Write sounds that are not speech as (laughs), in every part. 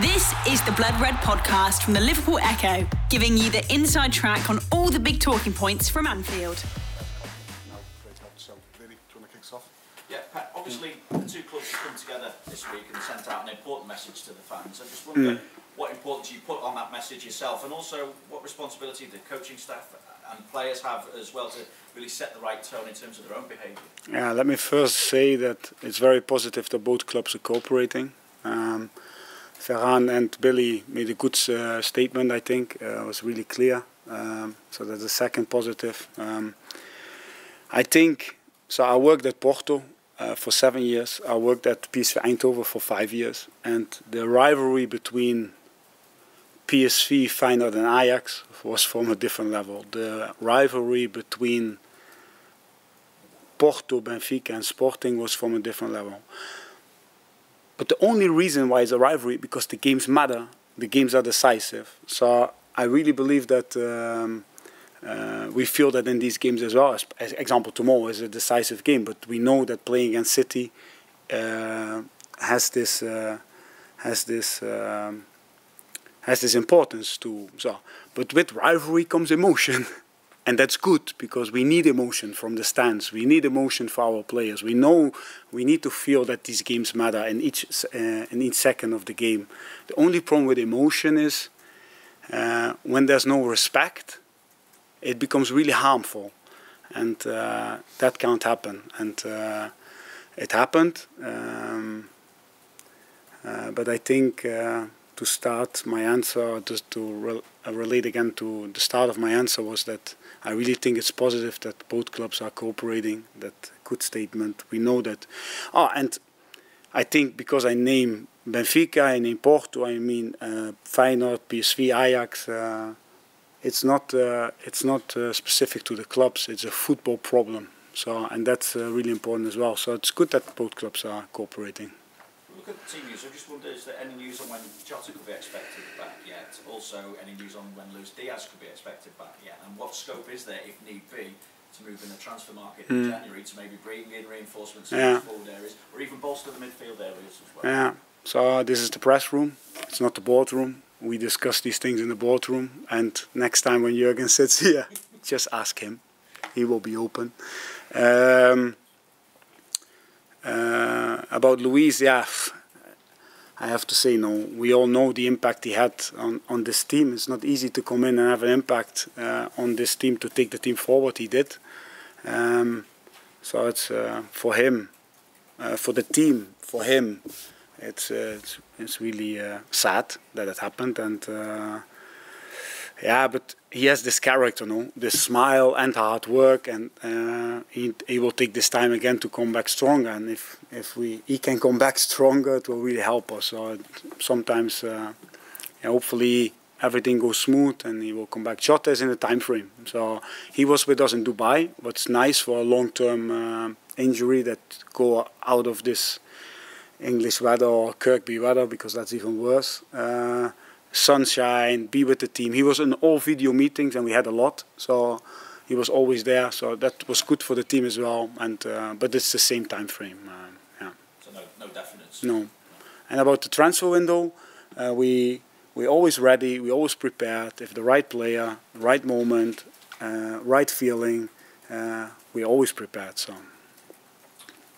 This is the Blood Red podcast from the Liverpool Echo, giving you the inside track on all the big talking points from Anfield. So, Vinny, do you want to kick us off? Yeah, Pat, obviously the two clubs have come together this week and sent out an important message to the fans. I just wonder what importance you put on that message yourself and also what responsibility the coaching staff and players have as well to really set the right tone in terms of their own behaviour. Yeah, let me first say that it's very positive that both clubs are cooperating. Um, Ferran and Billy made a good uh, statement, I think. Uh, was really clear. Um, so that's the second positive. Um, I think, so I worked at Porto uh, for seven years. I worked at PSV Eindhoven for five years. And the rivalry between PSV, Feyenoord and Ajax was from a different level. The rivalry between Porto, Benfica and Sporting was from a different level. But the only reason why it's a rivalry because the games matter, the games are decisive. So I really believe that um, uh, we feel that in these games as well. As, as example, tomorrow is a decisive game, but we know that playing against City uh, has this uh, has this um, has this importance to so. But with rivalry comes emotion. (laughs) and that's good because we need emotion from the stands. We need emotion for our players. We know we need to feel that these games matter in each uh, in each second of the game. The only problem with emotion is uh, when there's no respect, it becomes really harmful, and uh, that can't happen. And uh, it happened, um, uh, but I think uh, to start my answer, just to re- relate again to the start of my answer was that I really think it's positive that both clubs are cooperating. That good statement. We know that. Oh, and I think because I name Benfica, I name Porto, I mean uh, Feyenoord, PSV, Ajax. Uh, it's not uh, it's not uh, specific to the clubs. It's a football problem. So and that's uh, really important as well. So it's good that both clubs are cooperating. Look at the team news. I just wonder is there any news on when Jota could be expected back yet? Also, any news on when Luis Diaz could be expected back yet? And what scope is there, if need be, to move in the transfer market in January to maybe bring in reinforcements in Yeah. the forward areas or even bolster the midfield areas as well? Yeah. So this is the press room. It's not the boardroom. We discuss these things in the boardroom. And next time when Jurgen sits (laughs) here, just ask him. He will be open. Um, uh, about Luis, yeah, I have to say no. We all know the impact he had on, on this team. It's not easy to come in and have an impact uh, on this team to take the team forward. He did. Um, so it's uh, for him, uh, for the team, for him. It's uh, it's, it's really uh, sad that it happened, and uh, yeah, but he has this character, no, this smile and hard work, and uh, he he will take this time again to come back stronger. And if if we he can come back stronger, it will really help us. So sometimes, uh, yeah, hopefully everything goes smooth and he will come back. Jota is in the time frame, so he was with us in Dubai. What's nice for a long-term uh, injury that go out of this English weather or Kirkby weather because that's even worse. Sunshine, be with the team. He was in all video meetings and we had a lot, so he was always there. So that was good for the team as well. And uh, but it's the same time frame. Uh, yeah. So no, no definite. No. And about the transfer window, uh, we we always ready. We always prepared. If the right player, right moment, uh, right feeling, uh, we always prepared. So.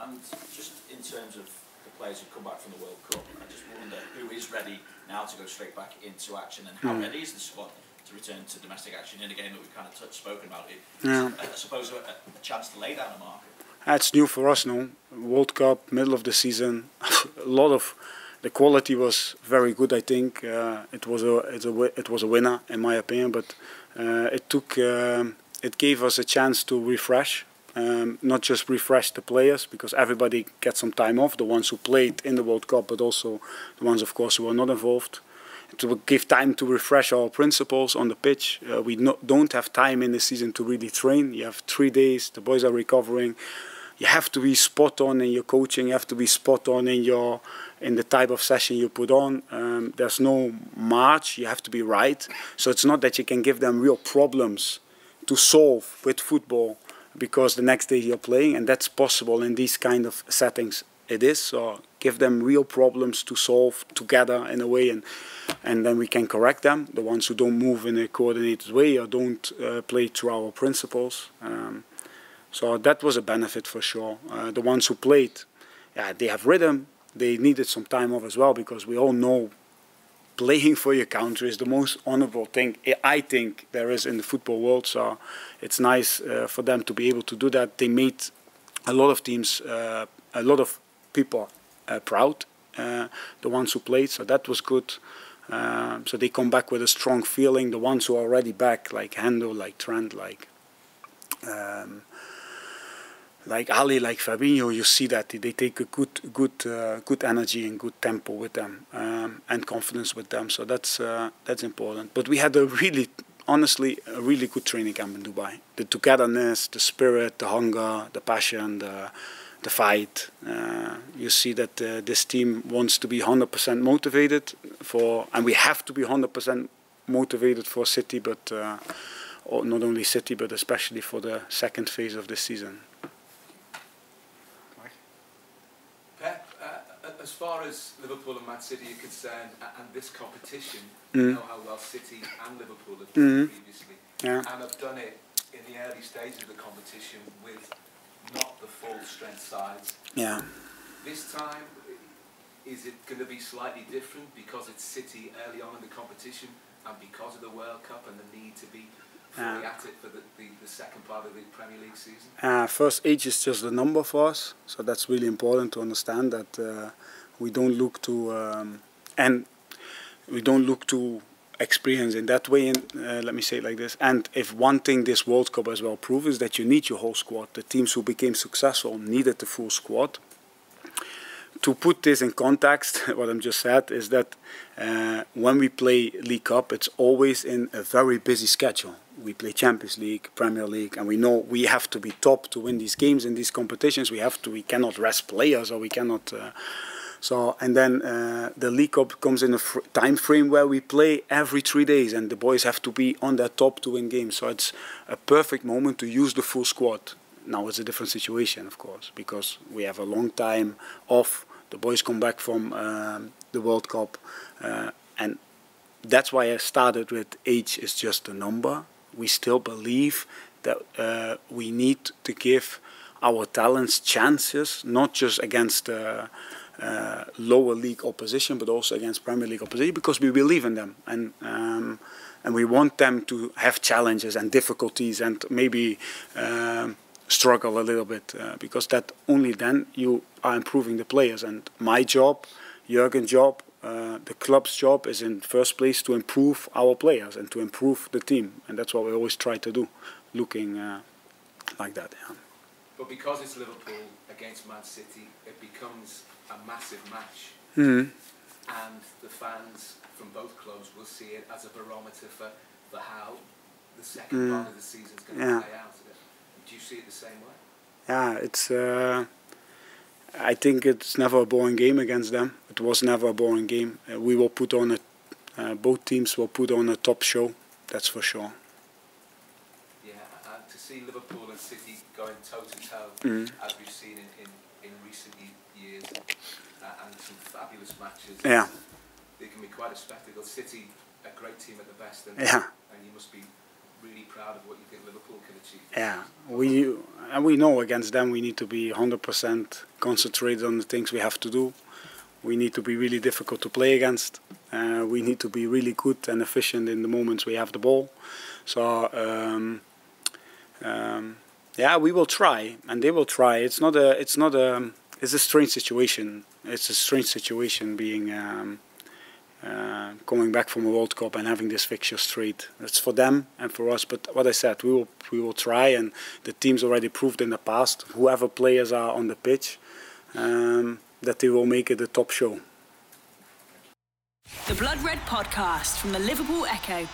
And just in terms of the players who come back from the World Cup, I just wonder who is ready now to go straight back into action and how ready is the squad to return to domestic action in a game that we've kind of touched, spoken about it. Yeah. I, suppose a, a chance to lay down a marker. It's new for us now. World Cup, middle of the season. (laughs) a lot of the quality was very good. I think uh, it was a it's a it was a winner in my opinion. But uh, it took um, it gave us a chance to refresh. Um, not just refresh the players because everybody gets some time off. The ones who played in the World Cup, but also the ones, of course, who were not involved. To give time to refresh our principles on the pitch. Uh, we no, don't have time in the season to really train. You have three days. The boys are recovering you have to be spot on in your coaching. You have to be spot on in your in the type of session you put on. Um, there's no march. You have to be right. So it's not that you can give them real problems to solve with football because the next day you're playing, and that's possible in these kind of settings. it is. So give them real problems to solve together in a way, and and then we can correct them. The ones who don't move in a coordinated way or don't uh, play to our principles. Um, so that was a benefit for sure. Uh, the ones who played, yeah, they have rhythm. They needed some time off as well because we all know playing for your country is the most honorable thing I think there is in the football world. So it's nice uh, for them to be able to do that. They made a lot of teams, uh, a lot of people uh, proud, uh, the ones who played. So that was good. Um, so they come back with a strong feeling. The ones who are already back, like Hendo, like Trent, like. Um, like Ali, like Fabinho, you see that they take a good, good, uh, good energy and good tempo with them um, and confidence with them. So that's uh, that's important. But we had a really, honestly, a really good training camp in Dubai. The togetherness, the spirit, the hunger, the passion, the the fight. Uh, you see that uh, this team wants to be 100% motivated for, and we have to be 100% motivated for City, but uh, not only City, but especially for the second phase of the season. As far as Liverpool and Man City are concerned, and this competition, mm. you know how well City and Liverpool have done mm. previously, yeah. and have done it in the early stages of the competition with not the full strength sides. Yeah. This time, is it going to be slightly different because it's City early on in the competition and because of the World Cup and the need to be fully at it for the, the, the, second part of the Premier League season? Uh, first, age is just a number for us, so that's really important to understand that. Uh, we don't look to um, and we don't look to experience in that way. And uh, let me say it like this. And if one thing this World Cup as well proves is that you need your whole squad. The teams who became successful needed the full squad. To put this in context, (laughs) what I'm just said is that uh, when we play League Cup, it's always in a very busy schedule. We play Champions League, Premier League, and we know we have to be top to win these games in these competitions. We have to. We cannot rest players, or we cannot. Uh, so and then uh, the League Cup comes in a time frame where we play every three days, and the boys have to be on their top to win games. So it's a perfect moment to use the full squad. Now it's a different situation, of course, because we have a long time off. The boys come back from um, the World Cup, uh, and that's why I started with age is just a number. We still believe that uh, we need to give our talents chances, not just against. Uh, uh, lower league opposition, but also against Premier League opposition, because we believe in them and um, and we want them to have challenges and difficulties and maybe um, struggle a little bit, uh, because that only then you are improving the players. And my job, Jurgen's job, uh, the club's job is in first place to improve our players and to improve the team, and that's what we always try to do, looking uh, like that. Yeah. But because it's Liverpool against Man City, it becomes a massive match. Mm. And the fans from both clubs will see it as a barometer for, for how the second mm. part of the season is going to yeah. play out. Do you see it the same way? Yeah, it's. Uh, I think it's never a boring game against them. It was never a boring game. Uh, we will put on a. Uh, both teams will put on a top show. That's for sure. Yeah, and to see Liverpool and City going toe to toe, mm. as we've seen in, in, in recent years, uh, and some fabulous matches. Yeah. They can be quite a spectacle. City, a great team at the best, and, yeah. and you must be really proud of what you think Liverpool can achieve. Yeah, we and we know against them we need to be 100% concentrated on the things we have to do. We need to be really difficult to play against. Uh, we need to be really good and efficient in the moments we have the ball. So. Um, um, yeah, we will try, and they will try. It's not a. It's not a it's a strange situation. It's a strange situation being um, uh, coming back from a World Cup and having this fixture straight. It's for them and for us. But what I said, we will we will try, and the teams already proved in the past, whoever players are on the pitch, um, that they will make it a top show. The Blood Red Podcast from the Liverpool Echo.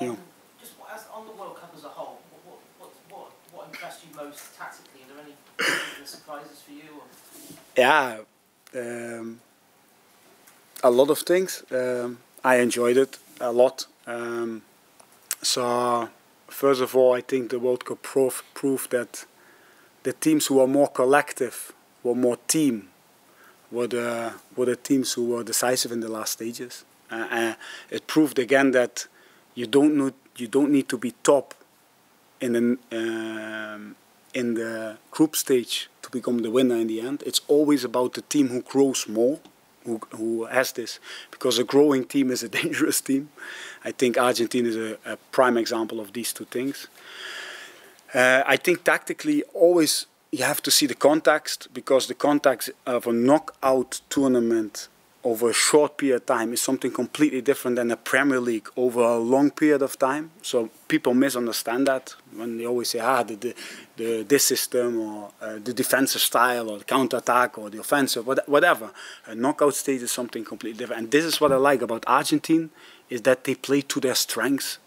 Um, just as on the World Cup as a whole, what, what, what, what impressed you most tactically? Are there any surprises for you? Or? Yeah, um, a lot of things. Um, I enjoyed it a lot. Um, so, first of all, I think the World Cup proved that the teams who were more collective, were more team, were the, were the teams who were decisive in the last stages. Uh, uh, it proved again that you don't need, you don't need to be top in the, um, in the group stage to become the winner in the end. It's always about the team who grows more, who, who has this, because a growing team is a (laughs) dangerous team. I think Argentina is a, a prime example of these two things. Uh, I think tactically, always you have to see the context because the context of a knockout tournament over a short period of time is something completely different than a Premier League over a long period of time. So people misunderstand that when they always say, ah, the, the, the this system or uh, the defensive style or the counter-attack or the offensive, whatever. A knockout stage is something completely different. And this is what I like about Argentina, is that they play to their strengths.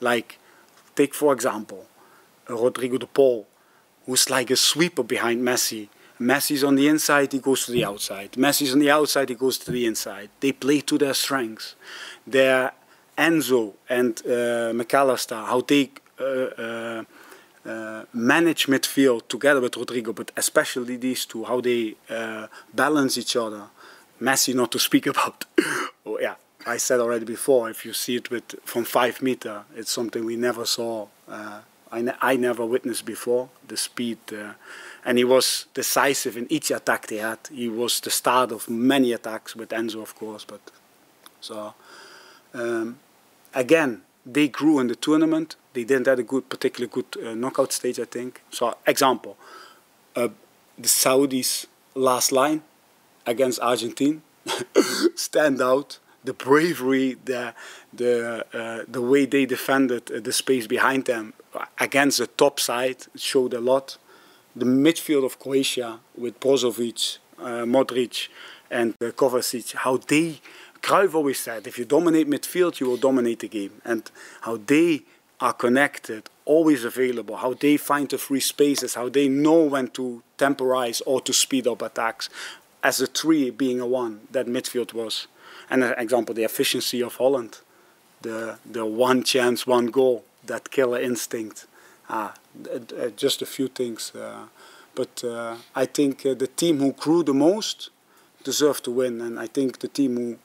Like, take for example, Rodrigo de Paul, who's like a sweeper behind Messi Messi's on the inside, he goes to the outside. Messi's on the outside, he goes to the inside. They play to their strengths. Their Enzo and uh, Mac Allister, how they uh, uh, uh, manage midfield together with Rodrigo, but especially these two, how they uh, balance each other. Messi, not to speak (laughs) about. oh, yeah, I said already before. If you see it with from five meter, it's something we never saw. Uh, I, ne I never witnessed before. The speed and he was decisive in each attack they had. He was the start of many attacks with Enzo, of course. But so um, again, they grew in the tournament. They didn't have a good, particularly good uh, knockout stage, I think. So example, uh, the Saudis' last line against Argentina (laughs) stand out. The bravery, the the uh, the way they defended uh, the space behind them against the top side showed a lot the midfield of Croatia with Brozovic, uh, Modric, and uh, Kovacic, how they, Cruyff always said, if you dominate midfield, you will dominate the game. And how they are connected, always available, how they find the free spaces, how they know when to temporize or to speed up attacks. As a three being a one, that midfield was. And an example, the efficiency of Holland, the, the one chance, one goal, that killer instinct. Ah, uh, just a few things. Uh, but uh, I think the team who grew the most deserved to win, and I think the team who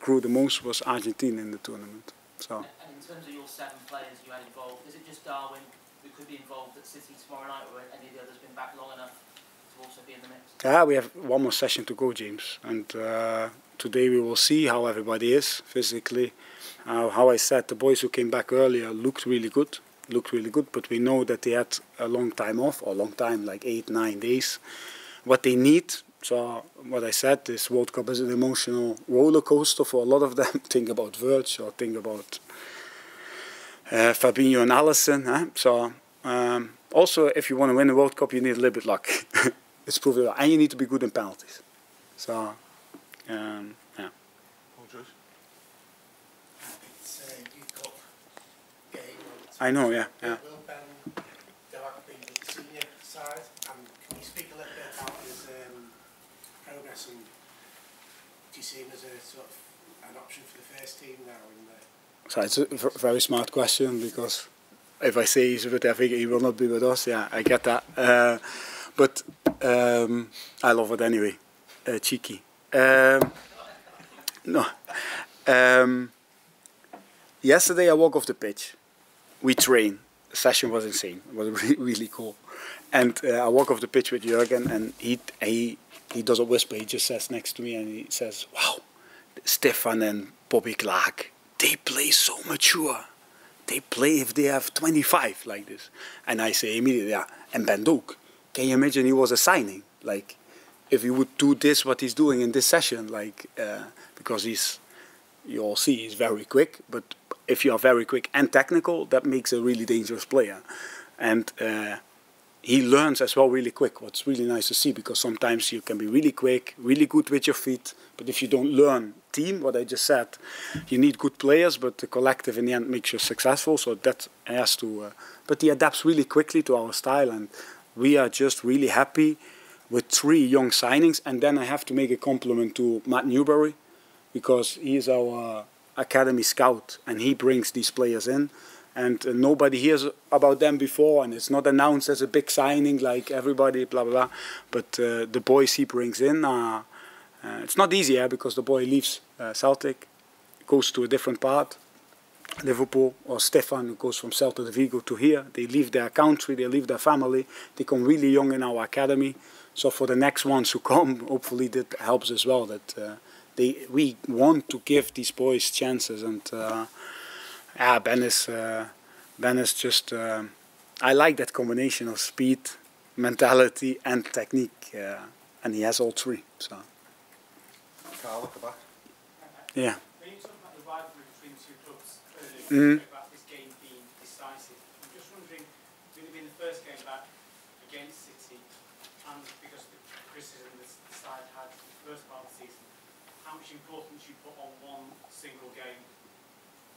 grew the most was Argentina in the tournament. So. And in terms of your seven players you had involved, is it just Darwin who could be involved at City tomorrow night, or any of the others been back long enough to also be in the mix? Yeah, we have one more session to go, James, and uh, today we will see how everybody is physically. Uh, how I said, the boys who came back earlier looked really good looked really good, but we know that they had a long time off, or a long time, like eight, nine days. What they need, so what I said, this World Cup is an emotional roller coaster for a lot of them. (laughs) think about Virg or think about uh, Fabinho and Alisson. Huh? So um, also, if you want to win a World Cup, you need a little bit luck. (laughs) it's proven, and you need to be good in penalties. So um, I know, yeah, yeah. Will Ben be the senior side, and can you speak a little bit about his um, progress and do you see him as a sort of an option for the first team now? In the so it's a very smart question because if I say he's with Africa, he will not be with us. Yeah, I get that. Uh, but um, I love it anyway. Uh, cheeky. Um, no. Um, yesterday I walk off the pitch we train. The session was insane. It was (laughs) really, cool. And uh, I walk off the pitch with Jurgen, and he he he doesn't whisper. He just says next to me, and he says, "Wow, Stefan and Bobby Clark, they play so mature. They play if they have 25 like this." And I say immediately, "Yeah." And Ben Doak, can you imagine? He was a signing. Like, if he would do this, what he's doing in this session, like, uh, because he's, you all see, he's very quick, but if you are very quick and technical, that makes a really dangerous player. And uh, he learns as well really quick, what's really nice to see because sometimes you can be really quick, really good with your feet, but if you don't learn team, what I just said, you need good players, but the collective in the end makes you successful. So that has to, uh, but he adapts really quickly to our style, and we are just really happy with three young signings. And then I have to make a compliment to Matt Newbury because he is our academy scout, and he brings these players in. And uh, nobody hears about them before, and it's not announced as a big signing like everybody, blah blah blah. But uh, the boys he brings in, uh, uh, it's not easy, yeah, because the boy leaves uh, Celtic, goes to a different part, Liverpool, or Stefan, who goes from Celta de Vigo to here. They leave their country, they leave their family, they come really young in our academy. So for the next ones who come, hopefully that helps as well. That uh, they we want to give these boys chances, and uh, yeah, Ben is uh, Ben is just. Uh, I like that combination of speed, mentality, and technique, uh, and he has all three. So Carl at back. yeah. When you talk about the rivalry between the two clubs earlier, about this game being decisive. I'm just wondering, will it be the first game back against City, and because of the criticism the the side had in the first part of the season, how much importance you put on one single game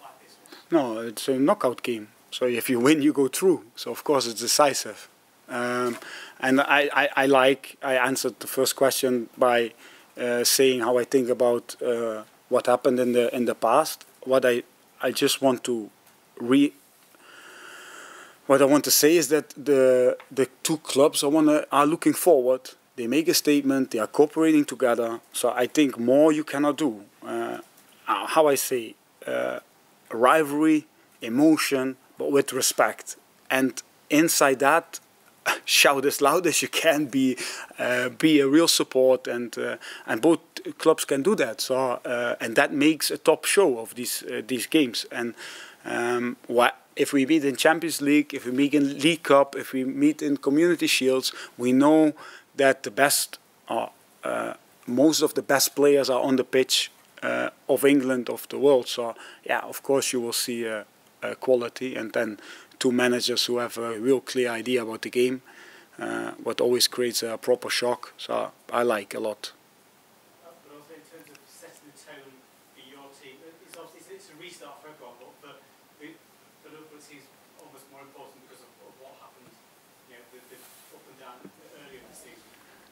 like this one? No, it's a knockout game. So if you win, you go through. So of course it's decisive. Um, and I, I, I like I answered the first question by uh, saying how I think about uh, what happened in the in the past. What I I just want to re. What I want to say is that the the two clubs I wanna, are looking forward. They make a statement. They are cooperating together. So I think more you cannot do. Uh, how I say. Uh, rivalry, emotion, but with respect. And inside that, (laughs) shout as loud as you can. Be uh, be a real support, and uh, and both clubs can do that. So uh, and that makes a top show of these uh, these games. And um, what if we meet in Champions League, if we meet in League Cup, if we meet in Community Shields, we know that the best are. Uh, most of the best players are on the pitch uh, of England, of the world. So yeah, of course you will see uh, uh, quality, and then two managers who have a real clear idea about the game, uh, what always creates a proper shock. So I like a lot. Uh, But also in terms of setting the tone for your team, uh, it's obviously it's a restart for everyone, but for the, for Liverpool it seems almost more important because of, of what happened, you know, the, the up and down earlier in the season.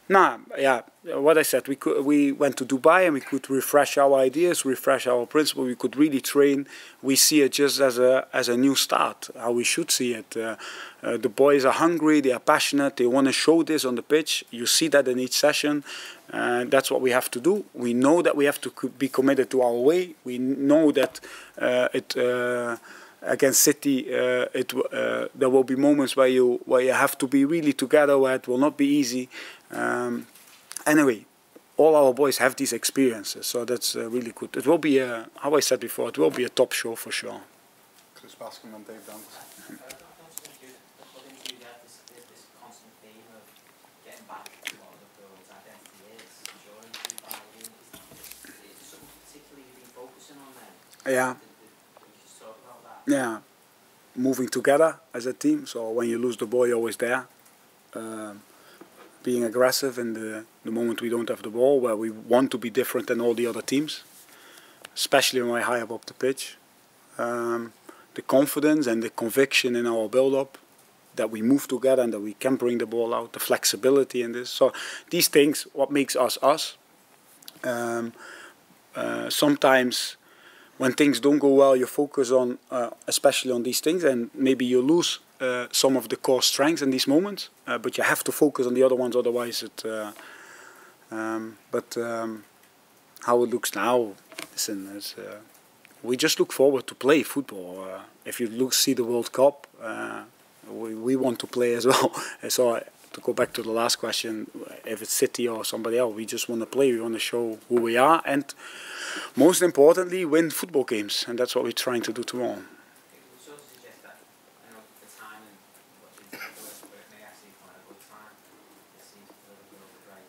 Nah, yeah, what I said, we could we went to Dubai and we could refresh our ideas, refresh our principle. We could really train. We see it just as a as a new start, how we should see it. Uh, uh, the boys are hungry, they are passionate, they want to show this on the pitch. You see that in each session. Uh, that's what we have to do. We know that we have to be committed to our way. We know that uh, it. Uh, against City, uh, it uh, there will be moments where you where you have to be really together, where it will not be easy. Um, anyway, all our boys have these experiences, so that's uh, really good. It will be, a, how I said before, it will be a top show for sure. Chris Baskin and Dave on there? Yeah, Did, did, did you just talk about that? Yeah. Moving together as a team, so when you lose the ball, you're always there. Um, being aggressive in the, the moment we don't have the ball, where we want to be different than all the other teams, especially when we're high up, the pitch. Um, the confidence and the conviction in our build-up that we move together and that we can bring the ball out, the flexibility in this. So these things, what makes us us. Um, uh, sometimes when things don't go well, you focus on, uh, especially on these things, and maybe you lose uh, some of the core strengths in these moments. Uh, but you have to focus on the other ones, otherwise it. Uh, um, but um, how it looks now, listen, it's, uh, we just look forward to play football. Uh, if you look see the World Cup, we we want to play as well. (laughs) so to go back to the last question, if it's City or somebody else, we just want to play. We want to show who we are, and most importantly, win football games, and that's what we're trying to do tomorrow. It would sort of suggest that, you know, the timing, what you think was, but it may actually come at a good time. It seems a little bit right.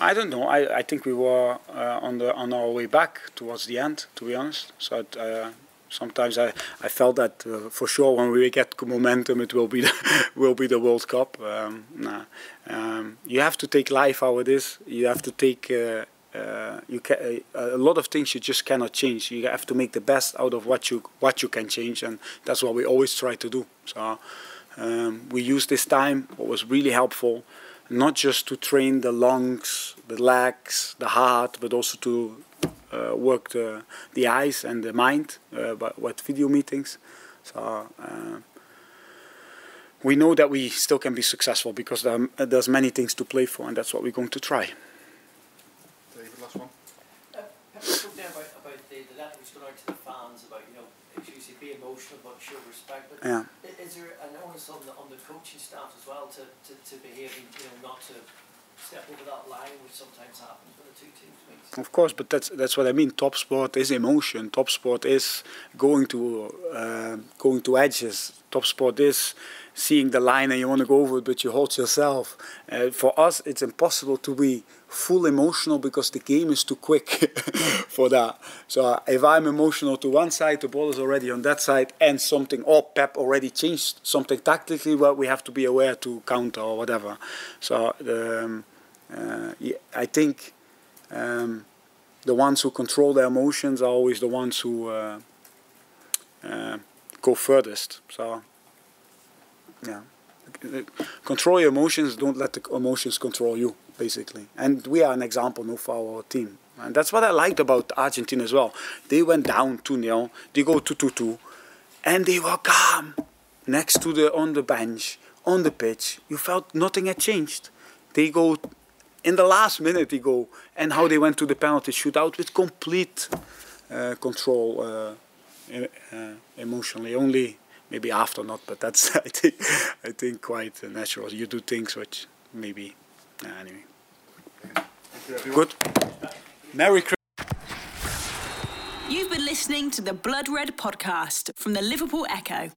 I uh, I don't know. I, I think we were uh, on the on our way back towards the end, to be honest. So it, uh, sometimes I, I felt that uh, for sure when we get momentum, it will be the, (laughs) will be the World Cup. Um, nah. um, you have to take life how it is. You have to take. Uh, uh, you uh, a lot of things you just cannot change. You have to make the best out of what you what you can change, and that's what we always try to do. So um, we use this time. What was really helpful not just to train the lungs, the legs, the heart, but also to worked uh, the eyes and the mind uh, but with video meetings. So uh, we know that we still can be successful because there are, there's many things to play for, and that's what we're going to try. David, last one. Uh, Pep, you spoke there about, about the, the letter which gone out to the fans about, you know, as you say, be emotional but show respect. But Yeah. is there an onus on the, on the coaching staff as well to, to, to behave, you know, not to step over that line, which sometimes happens the two teams? Of course, but that's that's what I mean. Top sport is emotion. Top sport is going to uh, going to edges. Top sport is seeing the line and you want to go over it, but you hold yourself. Uh, for us, it's impossible to be full emotional because the game is too quick (laughs) for that. So if I'm emotional to one side, the ball is already on that side, and something or Pep already changed something tactically, well, we have to be aware to counter or whatever. So um, uh, yeah, I think um, the ones who control their emotions are always the ones who uh, uh, go furthest. So, yeah, control your emotions. Don't let the emotions control you, basically. And we are an example now for our team. And that's what I liked about Argentina as well. They went down 2 0, they go 2 2 2, and they were calm next to the on the bench, on the pitch. You felt nothing had changed. They go in the last minute they go and how they went to the penalty shootout with complete uh, control uh, uh, emotionally only maybe after not but that's (laughs) I think I think quite uh, natural. You do things which maybe uh, anyway. You, good. Merry Christmas You've been listening to the Blood Red podcast from the Liverpool Echo.